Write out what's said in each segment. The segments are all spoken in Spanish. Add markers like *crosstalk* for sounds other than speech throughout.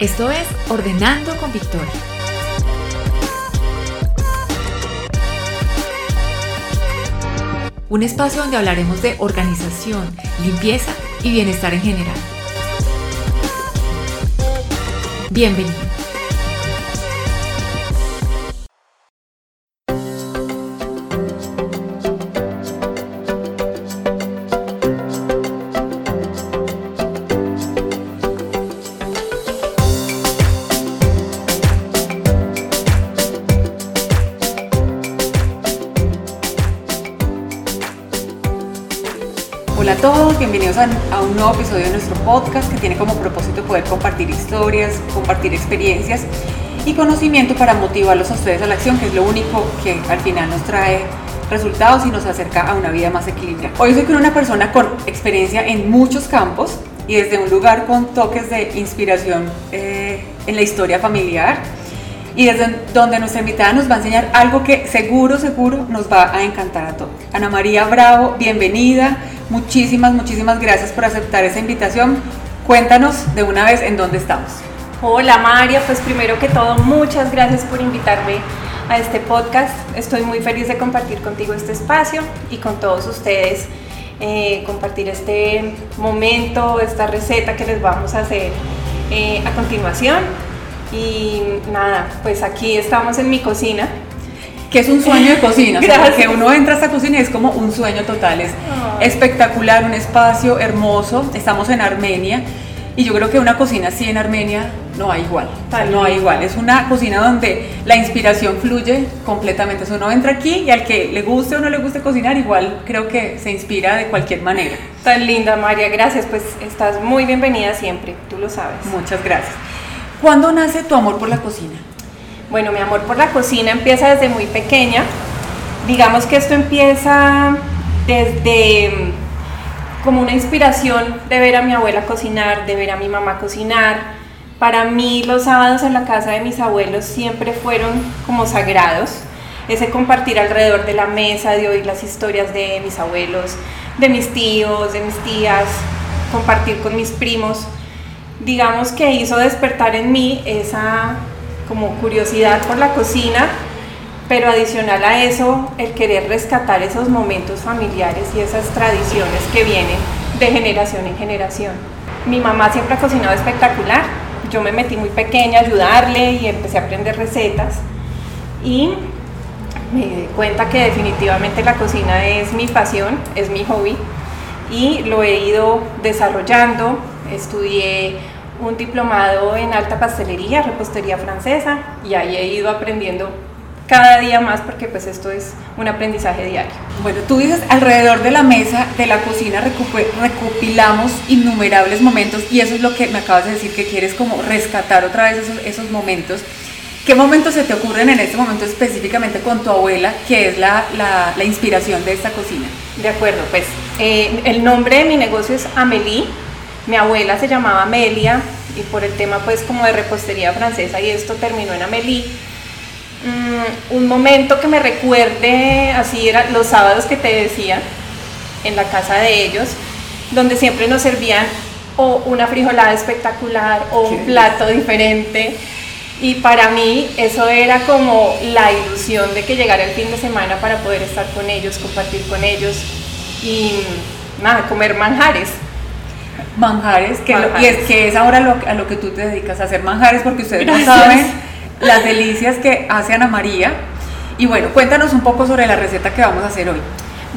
Esto es Ordenando con Victoria. Un espacio donde hablaremos de organización, limpieza y bienestar en general. Bienvenido. Hola a todos, bienvenidos a, a un nuevo episodio de nuestro podcast que tiene como propósito poder compartir historias, compartir experiencias y conocimiento para motivarlos a ustedes a la acción, que es lo único que al final nos trae resultados y nos acerca a una vida más equilibrada. Hoy soy con una persona con experiencia en muchos campos y desde un lugar con toques de inspiración eh, en la historia familiar y desde donde nuestra invitada nos va a enseñar algo que seguro, seguro nos va a encantar a todos. Ana María Bravo, bienvenida. Muchísimas, muchísimas gracias por aceptar esa invitación. Cuéntanos de una vez en dónde estamos. Hola María, pues primero que todo muchas gracias por invitarme a este podcast. Estoy muy feliz de compartir contigo este espacio y con todos ustedes eh, compartir este momento, esta receta que les vamos a hacer eh, a continuación. Y nada, pues aquí estamos en mi cocina. Que es un sueño de cocina, o sea, Gracias. que uno entra a esta cocina y es como un sueño total, es Ay. espectacular, un espacio hermoso, estamos en Armenia y yo creo que una cocina así en Armenia no hay igual, o sea, no hay igual, es una cocina donde la inspiración fluye completamente, o sea, uno entra aquí y al que le guste o no le guste cocinar, igual creo que se inspira de cualquier manera. Tan linda María, gracias, pues estás muy bienvenida siempre, tú lo sabes. Muchas gracias. ¿Cuándo nace tu amor por la cocina? Bueno, mi amor por la cocina empieza desde muy pequeña. Digamos que esto empieza desde mm, como una inspiración de ver a mi abuela cocinar, de ver a mi mamá cocinar. Para mí los sábados en la casa de mis abuelos siempre fueron como sagrados. Ese compartir alrededor de la mesa, de oír las historias de mis abuelos, de mis tíos, de mis tías, compartir con mis primos digamos que hizo despertar en mí esa como curiosidad por la cocina, pero adicional a eso, el querer rescatar esos momentos familiares y esas tradiciones que vienen de generación en generación. Mi mamá siempre ha cocinado espectacular, yo me metí muy pequeña a ayudarle y empecé a aprender recetas y me di cuenta que definitivamente la cocina es mi pasión, es mi hobby y lo he ido desarrollando. Estudié un diplomado en alta pastelería, repostería francesa y ahí he ido aprendiendo cada día más porque pues esto es un aprendizaje diario. Bueno, tú dices, alrededor de la mesa de la cocina recopilamos innumerables momentos y eso es lo que me acabas de decir, que quieres como rescatar otra vez esos, esos momentos. ¿Qué momentos se te ocurren en este momento específicamente con tu abuela, que es la, la- la inspiración de esta cocina? De acuerdo, pues eh, el nombre de mi negocio es Amélie. Mi abuela se llamaba Amelia y por el tema pues como de repostería francesa y esto terminó en Amélie. Mm, un momento que me recuerde, así era los sábados que te decía, en la casa de ellos, donde siempre nos servían o una frijolada espectacular o un plato diferente. Y para mí eso era como la ilusión de que llegara el fin de semana para poder estar con ellos, compartir con ellos y nada, comer manjares. Manjares, que lo- y es que es ahora lo, a lo que tú te dedicas, a hacer manjares, porque ustedes no saben las delicias que hace Ana María. Y bueno, cuéntanos un poco sobre la receta que vamos a hacer hoy.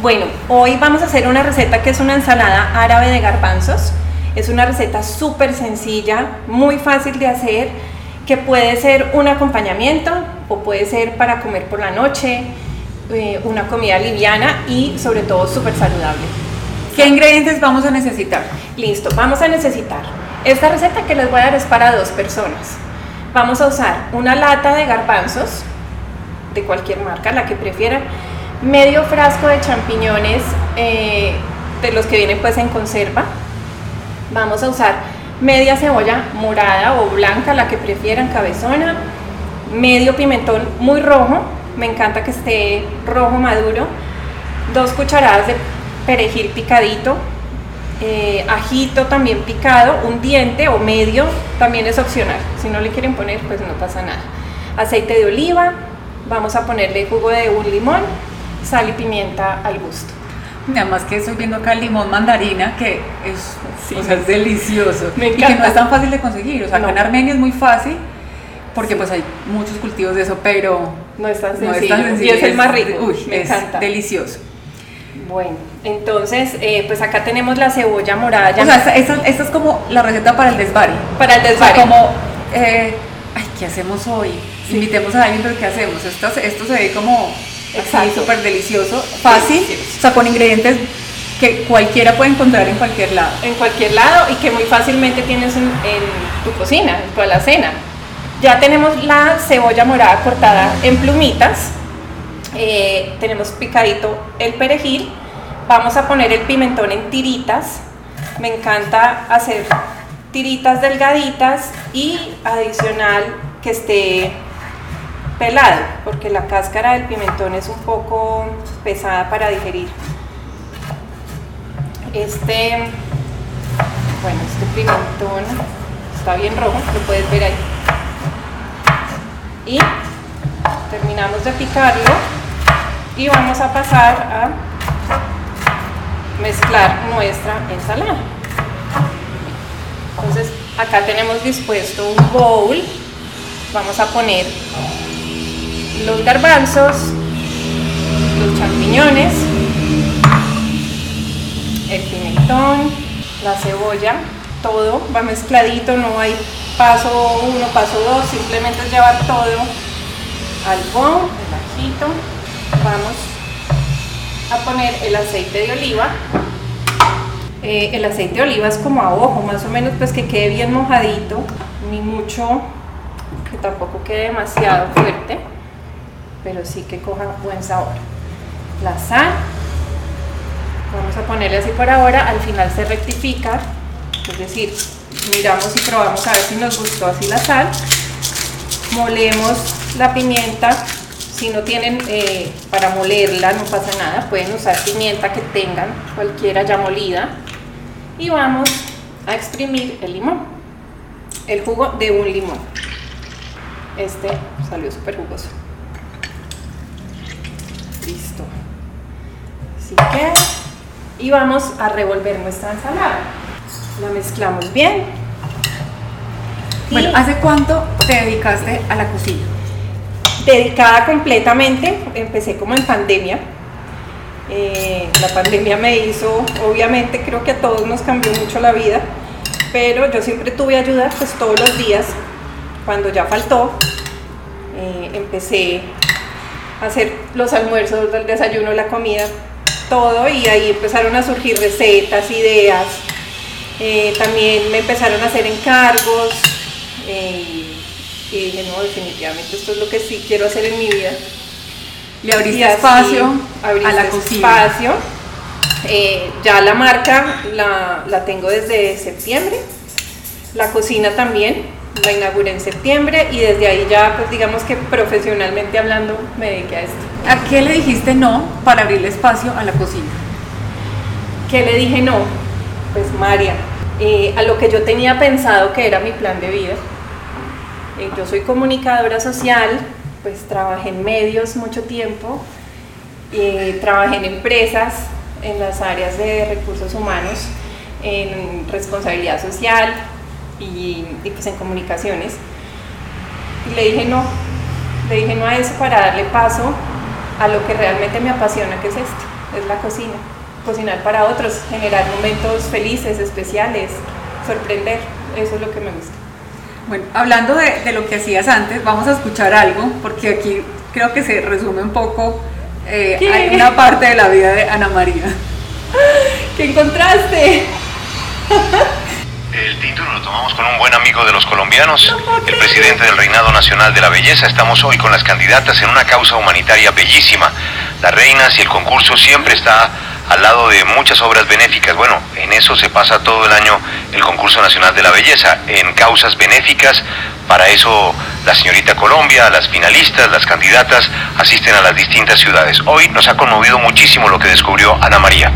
Bueno, hoy vamos a hacer una receta que es una ensalada árabe de garbanzos. Es una receta súper sencilla, muy fácil de hacer, que puede ser un acompañamiento o puede ser para comer por la noche, eh, una comida liviana y sobre todo súper saludable. ¿Qué ingredientes vamos a necesitar? Listo, vamos a necesitar. Esta receta que les voy a dar es para dos personas. Vamos a usar una lata de garbanzos, de cualquier marca, la que prefieran, medio frasco de champiñones, eh, de los que vienen pues en conserva. Vamos a usar media cebolla morada o blanca, la que prefieran, cabezona, medio pimentón muy rojo, me encanta que esté rojo maduro, dos cucharadas de perejil picadito, eh, ajito también picado, un diente o medio también es opcional. Si no le quieren poner, pues no pasa nada. Aceite de oliva, vamos a ponerle jugo de un limón, sal y pimienta al gusto. Además que estoy viendo acá el limón mandarina, que es, Sí, o sea, es delicioso. me y que no encanta. es tan fácil de conseguir. O sea, acá en No. Armenia es muy fácil, porque pues hay muchos cultivos de eso, pero No es tan no sencillo. es tan sencillo. Y es el más rico. Uy, me es encanta. delicioso. Bueno, entonces, eh, pues acá tenemos la cebolla morada. ya O sea, esta, esta- esta es como la receta para el desvari. para el O sea, desvare. como, eh, ay, ¿qué hacemos hoy? Invitemos a alguien, pero ¿qué hacemos? Esto, esto se ve como súper delicioso, fácil, Delicioso. o sea, con ingredientes que cualquiera puede encontrar en cualquier lado. en cualquier lado y que muy fácilmente tienes en, en tu cocina, en tu alacena. Ya tenemos la cebolla morada cortada en plumitas, eh, tenemos picadito el perejil, vamos a poner el pimentón en tiritas, me encanta hacer tiritas delgaditas y adicional que esté pelado, porque la cáscara del pimentón es un poco pesada para digerir. Este, bueno, este pimentón está bien rojo, lo puedes ver ahí. Y terminamos de picarlo y vamos a pasar a mezclar nuestra ensalada. Entonces, acá tenemos dispuesto un bowl. Vamos a poner los garbanzos, los champiñones, el pimentón, la cebolla, todo va mezcladito, no hay paso uno, paso dos, simplemente llevar todo al bowl, el. Vamos a poner el aceite de oliva. Eh, el aceite de oliva es como a ojo, más o menos pues que quede bien mojadito, ni mucho, que tampoco quede demasiado fuerte, pero sí que coja buen sabor. La sal, Vamos a ponerle así por ahora, al final se rectifica, es decir, miramos y probamos a ver si nos gustó así la sal. Molemos la pimienta, si no tienen eh, para molerla no pasa nada, pueden usar pimienta que tengan, cualquiera ya molida. Y vamos a exprimir el limón, el jugo de un limón. Este salió súper jugoso. Listo. Así que, y vamos a revolver nuestra ensalada. La mezclamos bien. Bueno, ¿hace cuánto te dedicaste a la cocina? Dedicada completamente, empecé como en pandemia. Eh, la pandemia me hizo, obviamente creo que a todos nos cambió mucho la vida, pero yo siempre tuve ayuda pues todos los días. Cuando ya faltó, eh, empecé a hacer los almuerzos, el desayuno, la comida, todo y ahí empezaron a surgir recetas, ideas. Eh, también me empezaron a hacer encargos y dije, no, definitivamente esto es lo que sí quiero hacer en mi vida. Le abriste así espacio abrí a la cocina. espacio. Eh, ya la marca la, la tengo desde septiembre. La cocina también la inauguré en septiembre y desde ahí ya, pues digamos que profesionalmente hablando, me dediqué a esto. ¿A qué le dijiste no para abrirle espacio a la cocina? ¿Qué le dije no? Pues María, eh, a lo que yo tenía pensado que era mi plan de vida. Eh, yo soy comunicadora social, pues trabajé en medios mucho tiempo, eh, trabajé en empresas, en las áreas de recursos humanos, en responsabilidad social y, y, pues en comunicaciones. Y le dije no, le dije no a eso para darle paso a lo que realmente me apasiona, que es esto, es la cocina. Cocinar para otros, generar momentos felices, especiales, sorprender, eso es lo que me gusta. Bueno, hablando de, de lo que hacías antes, vamos a escuchar algo, porque aquí creo que se resume un poco eh, hay una parte de la vida de Ana María. *laughs* ¿Qué encontraste? El título lo tomamos con un buen amigo de los colombianos, el presidente del Reinado Nacional de la Belleza. Estamos hoy con las candidatas en una causa humanitaria bellísima. Las reinas y el concurso siempre está al lado de muchas obras benéficas. Bueno, en eso se pasa todo el año el concurso nacional de la belleza, en causas benéficas. Para eso la señorita Colombia, las finalistas, las candidatas asisten a las distintas ciudades. Hoy nos ha conmovido muchísimo lo que descubrió Ana María.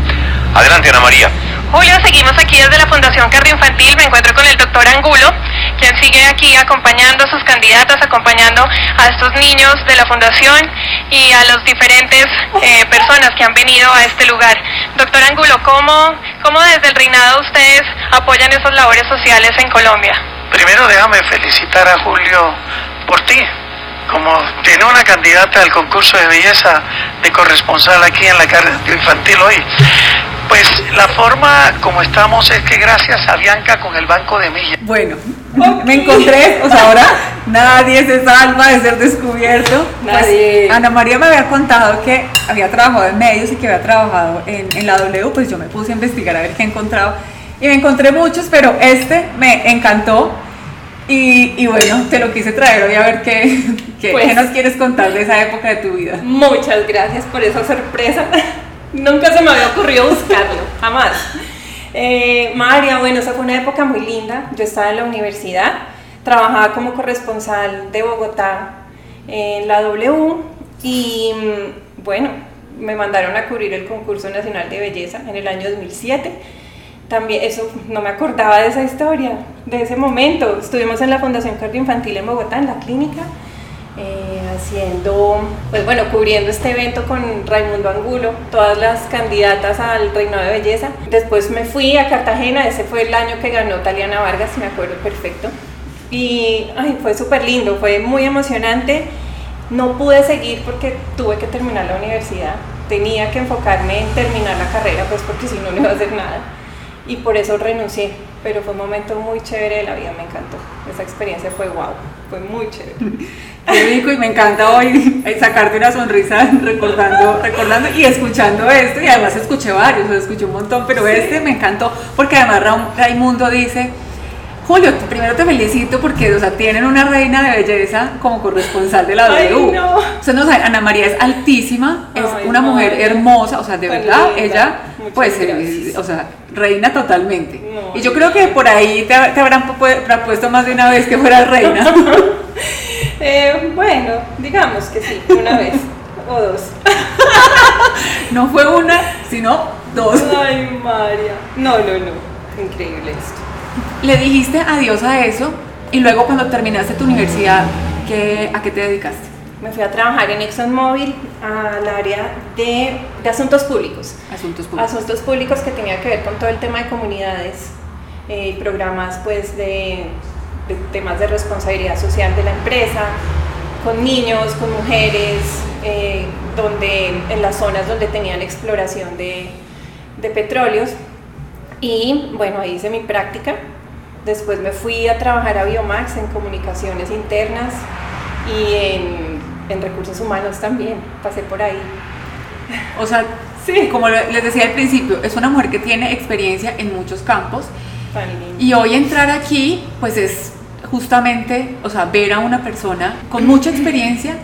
Adelante Ana María, Julio, seguimos aquí desde la Fundación Infantil. Me encuentro con el doctor Angulo, quien sigue aquí acompañando a sus candidatas, acompañando a estos niños de la Fundación y a las diferentes eh, personas que han venido a este lugar. Doctor Angulo, ¿cómo, ¿cómo desde el reinado ustedes apoyan esas labores sociales en Colombia? Primero déjame felicitar a Julio por ti, como tiene una candidata al concurso de belleza de corresponsal aquí en la cardio infantil hoy. Pues la forma como estamos es que gracias a Bianca con el banco de millas. Bueno, me encontré, o sea, ahora nadie se salva de ser descubierto. Pues, Nadie. Ana María me había contado que había trabajado en medios y que había trabajado en, en la W, pues yo me puse a investigar a ver qué he encontrado. Y me encontré muchos, pero este me encantó. Y, y bueno, te lo quise traer hoy a ver qué, qué, Pues- qué nos quieres contar de esa época de tu vida. Muchas gracias por esa sorpresa. Nunca se me había ocurrido buscarlo, jamás. Eh, María, bueno, esa fue una época muy linda. Yo estaba en la universidad, trabajaba como corresponsal de Bogotá en la W y mm, bueno, me mandaron a cubrir el concurso nacional de belleza en el año 2007. También, eso no me acordaba de esa historia, de ese momento. Estuvimos en la Fundación Cardio Infantil en Bogotá, en la clínica, eh, haciendo, pues bueno, cubriendo este evento con Raimundo Angulo, todas las candidatas al reinado de belleza. Después me fui a Cartagena, ese fue el año que ganó Taliana Vargas, me acuerdo perfecto. Y ay, fue súper lindo, fue muy emocionante. No pude seguir porque tuve que terminar la universidad. Tenía que enfocarme en terminar la carrera, pues porque si no, no iba a hacer nada. Y por eso renuncié. Pero fue un momento muy chévere de la vida, me encantó. Esa experiencia fue wow, fue muy chévere. *laughs* Qué rico y me encanta hoy eh, sacarte una sonrisa *laughs* recordando, recordando y escuchando esto. Y además escuché varios, o sea, escuché un montón, pero este me encantó porque además Ra- Raimundo dice, Julio, primero te felicito porque o sea, tienen una reina de belleza como corresponsal de la W. no. Usted no Ana María es altísima, es Ay, una mujer hermosa, o sea, de Tan verdad, linda. ella, Muchas pues, eh, o sea, reina totalmente. No, y yo creo que por ahí te, te habrán pu- propuesto más de una vez que fueras reina. *laughs* *laughs* Eh, bueno, digamos que sí, una vez o dos. *laughs* No fue una, sino dos. Ay, María. No, no, no. Increíble esto. Le dijiste adiós a eso y luego cuando terminaste tu universidad, ¿qué, ¿a qué te dedicaste? Me fui a trabajar en ExxonMobil al área de, de asuntos públicos. Asuntos públicos. Asuntos públicos que tenía que ver con todo el tema de comunidades eh, y programas pues de, de temas de responsabilidad social de la empresa, con niños, con mujeres, eh, donde, en las zonas donde tenían exploración de, de petróleos. Y bueno, ahí hice mi práctica. Después me fui a trabajar a Biomax en comunicaciones internas y en, en recursos humanos también. Pasé por ahí. O sea, *laughs* sí, como le- les decía al principio, es una mujer que tiene experiencia en muchos campos y hoy entrar aquí, pues es justamente, o sea, ver a una persona con mucha experiencia,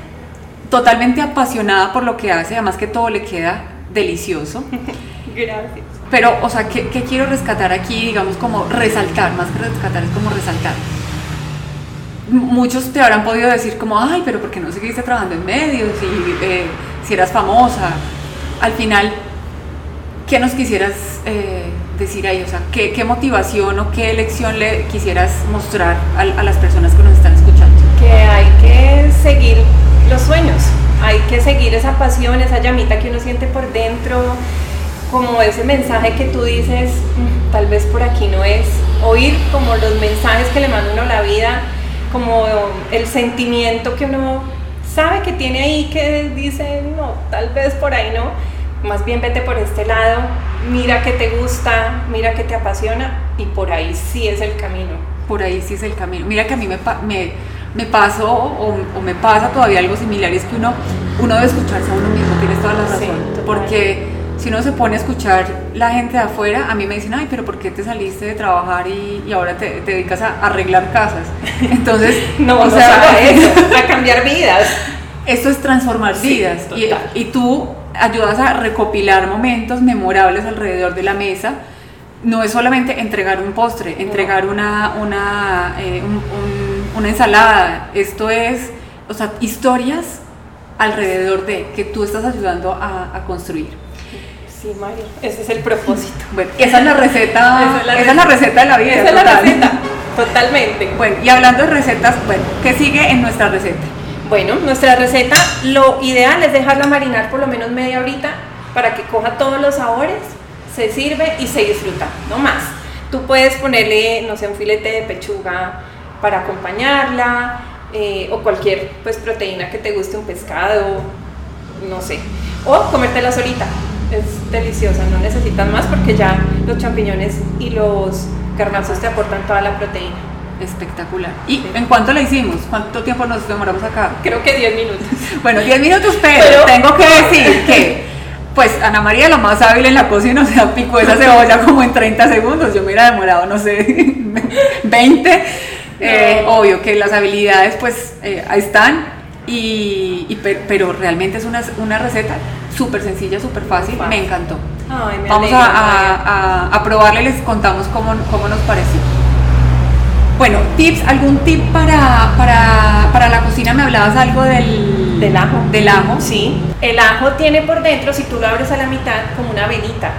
totalmente apasionada por lo que hace, además que todo le queda delicioso. *laughs* Gracias. Pero, o sea, ¿qué, qué quiero rescatar aquí? Digamos, como resaltar, más que rescatar, es como resaltar. Muchos te habrán podido decir como, ay, pero ¿por qué no seguiste trabajando en medios? Y, eh, si eras famosa. Al final, ¿qué nos quisieras eh, decir ahí? O sea, ¿qué, qué motivación o qué lección le quisieras mostrar a, a las personas que nos están escuchando? que hay que seguir los sueños, hay que seguir esa pasión, esa llamita que uno siente por dentro, como ese mensaje que tú dices, "Mm, tal vez por aquí no es, oír como los mensajes que le manda uno la vida, como el sentimiento que uno sabe que tiene ahí que dice, no, tal vez por ahí no, más bien vete por este lado, mira que te gusta, mira que te apasiona y por ahí sí es el camino. por ahí sí es el camino. Mira que a mí me, me, me pasó o, o me pasa todavía algo similar, es que uno, uno debe escucharse a uno mismo, tienes toda la razón. Sí, porque si uno se pone a escuchar la gente de afuera, a mí me dicen, ay, pero ¿por qué te saliste de trabajar y, y ahora te, te dedicas a arreglar casas? *laughs* Entonces, No, o no sea, *laughs* eso, a cambiar vidas. esto es transformar Sí, vidas y tú ayudas a recopilar momentos memorables alrededor de la mesa. No es solamente entregar un postre, entregar una, una, eh, un- un- una ensalada. Esto es, o sea, historias alrededor de que tú estás ayudando a, a construir. Sí, Mario, ese es el propósito. Bueno, esa es la receta, *laughs* esa es la, receta de la vida. Esa es la receta, totalmente. Bueno, y hablando de recetas, bueno, ¿qué sigue en nuestra receta? Bueno, nuestra receta, lo ideal es dejarla marinar por lo menos media horita para que coja todos los sabores, se sirve y se disfruta, no más. Tú puedes ponerle, no sé, un filete de pechuga para acompañarla eh, o cualquier pues, proteína que te guste, un pescado, no sé. O comértela solita, es deliciosa, no necesitas más porque ya los champiñones y los garbanzos te aportan toda la proteína. Espectacular. ¿Y en cuánto la hicimos? ¿Cuánto tiempo nos demoramos acá? Creo que 10 minutos. *laughs* Bueno, 10 minutos, pero, tengo que decir que, pues Ana María, lo más hábil en la cocina, *laughs* o sea, picó esa cebolla como en 30 segundos. Yo me hubiera demorado, no sé, *laughs* 20. Eh, obvio que las habilidades, pues eh, ahí están, y, pero, realmente es una, una receta súper sencilla, súper fácil, me encantó. Vamos a, a, probarla y les contamos cómo, cómo nos pareció. Bueno, tips, algún tip para, para, para, la cocina, me hablabas algo del, del ajo. Del ajo. Sí, el ajo tiene por dentro, si tú lo abres a la mitad, como una venita,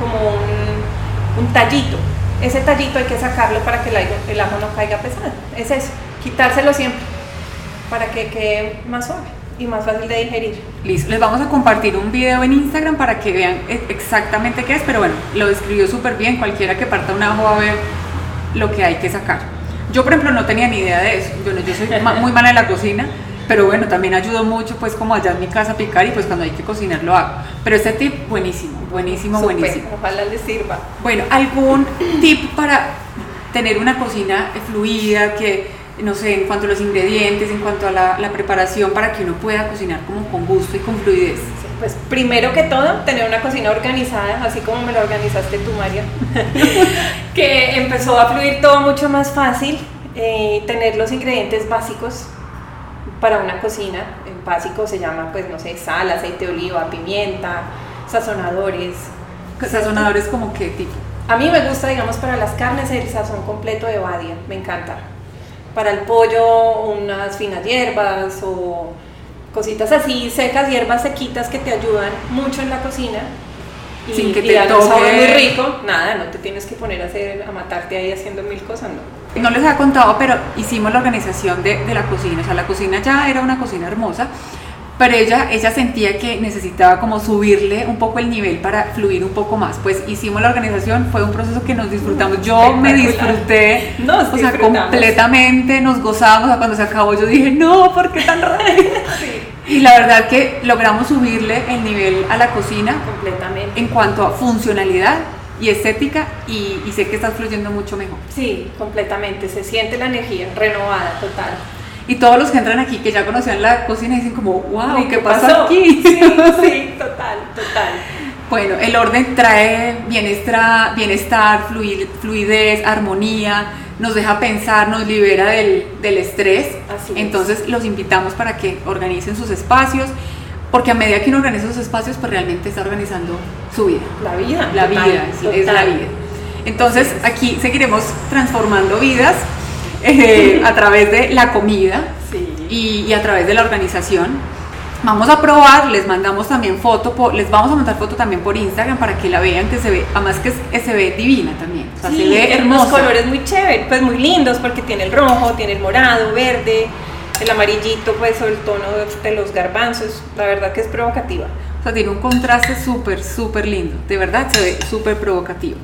como un, un tallito. Ese tallito hay que sacarlo para que el, el ajo no caiga pesado. Es eso, quitárselo siempre para que quede más suave y más fácil de digerir. Listo, les vamos a compartir un video en Instagram para que vean exactamente qué es, pero bueno, lo describió súper bien, cualquiera que parta un ajo va a ver lo que hay que sacar. Yo, por ejemplo, no tenía ni idea de eso, bueno, yo soy muy mala en la cocina, pero bueno, también ayudó mucho pues como allá en mi casa a picar y pues cuando hay que cocinar lo hago. Pero este tip, buenísimo, buenísimo, buenísimo. Ojalá les sirva. Bueno, ¿algún tip para tener una cocina fluida que no sé, en cuanto a los ingredientes, en cuanto a la, preparación para que uno pueda cocinar como con gusto y con fluidez? Pues primero que todo, tener una cocina organizada, así como me lo organizaste tú, María, *laughs* que empezó a fluir todo mucho más fácil, eh, tener los ingredientes básicos para una cocina, en básico se llama, pues no sé, sal, aceite de oliva, pimienta, sazonadores. ¿Sazonadores como qué tipo? A mí me gusta, digamos, para las carnes el sazón completo de Badia, me encanta para el pollo unas finas hierbas o cositas así secas, hierbas sequitas que te ayudan mucho en la cocina. Y, Sin que te dan un sabor muy rico, nada, no te tienes que poner a hacer, a matarte ahí haciendo mil cosas, no. No les había contado, pero hicimos la organización de, de la cocina, o sea, la cocina ya era una cocina hermosa, pero ella, ella sentía que necesitaba como subirle un poco el nivel para fluir un poco más. Pues hicimos la organización, fue un proceso que nos disfrutamos. Yo me disfruté, o sea, completamente, nos gozamos. O sea, cuando se acabó yo dije, no, ¿por qué tan rápido? Y la verdad que logramos subirle el nivel a la cocina completamente en cuanto a funcionalidad y estética y, y sé que está fluyendo mucho mejor. Sí, completamente, se siente la energía renovada, total. Y todos los que entran aquí, que ya conocían la cocina, dicen como, wow, ¿qué, pasó, aquí? Sí, sí, *laughs* total, total. Bueno, el orden trae bienestar, bienestar fluidez, armonía, nos deja pensar, nos libera del, del estrés. Así Entonces los invitamos para que organicen sus espacios, porque a medida que uno organiza sus espacios, pues realmente está organizando su vida. La vida. La vida, es la vida. Entonces aquí seguiremos transformando vidas eh, a través de la comida y, a través de la organización. Vamos a probar, les mandamos también foto, les vamos a mandar foto también por Instagram para que la vean, que se ve, además que se ve divina también, o sea, se ve hermosa. Los colores muy chéveres, pues muy lindos, porque tiene el rojo, tiene el morado, verde, el amarillito, pues, o el tono de los garbanzos, la verdad que es provocativa. O sea, tiene un contraste súper, súper lindo, de verdad se ve súper provocativo.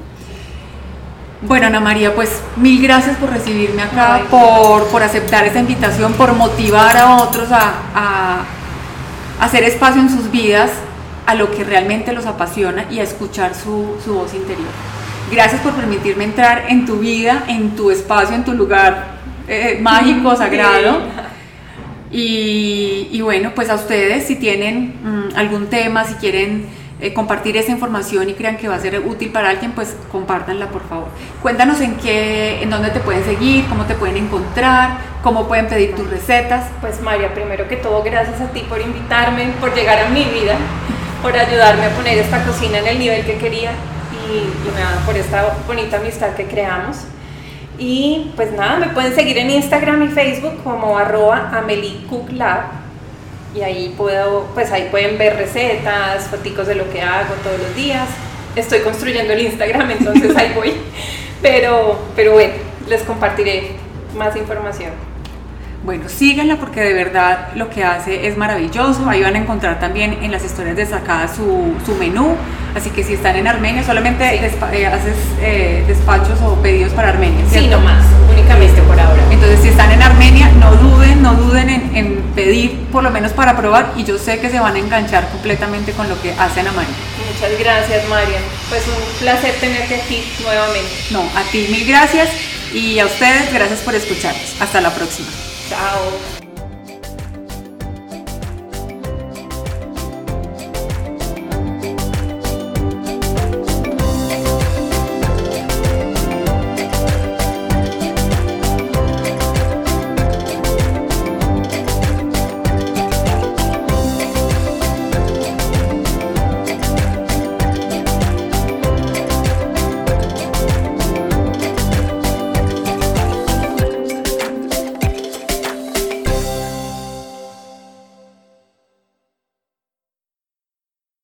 Bueno, Ana María, pues mil gracias por recibirme acá, por, aceptar esta invitación, por motivar a otros a, hacer espacio en sus vidas a lo que realmente los apasiona y a escuchar su, voz interior. Gracias por permitirme entrar en tu vida, en tu espacio, en tu lugar eh, mágico, sagrado. Y, bueno, pues a ustedes, si tienen mm, algún tema, si quieren eh, compartir esa información y crean que va a ser útil para alguien, pues compártanla por favor. Cuéntanos en qué, en dónde te pueden seguir, cómo te pueden encontrar, cómo pueden pedir tus recetas. Pues María, primero que todo, gracias a ti por invitarme, por llegar a mi vida, por ayudarme a poner esta cocina en el nivel que quería y, nada, por esta bonita amistad que creamos. Y pues nada, me pueden seguir en Instagram y Facebook como arroba Amelie Cook Lab y ahí puedo, pues ahí pueden ver recetas, fotos de lo que hago todos los días. Estoy construyendo el Instagram, entonces ahí voy. *laughs* Pero, pero bueno, les compartiré más información. Bueno, síganla porque de verdad lo que hace es maravilloso. Ahí van a encontrar también en las historias destacadas su, su menú. Así que si están en Armenia, solamente eh, haces eh, despachos o pedidos para Armenia. ¿cierto? Sí, no más, únicamente por ahora. Entonces, si están en Armenia, no duden, no duden en, en, pedir por lo menos para probar. Y yo sé que se van a enganchar completamente con lo que hacen a mano. Muchas gracias, Marian. Pues un placer tenerte aquí nuevamente. No, a ti mil gracias y a ustedes gracias por escucharnos. Hasta la próxima. Ciao.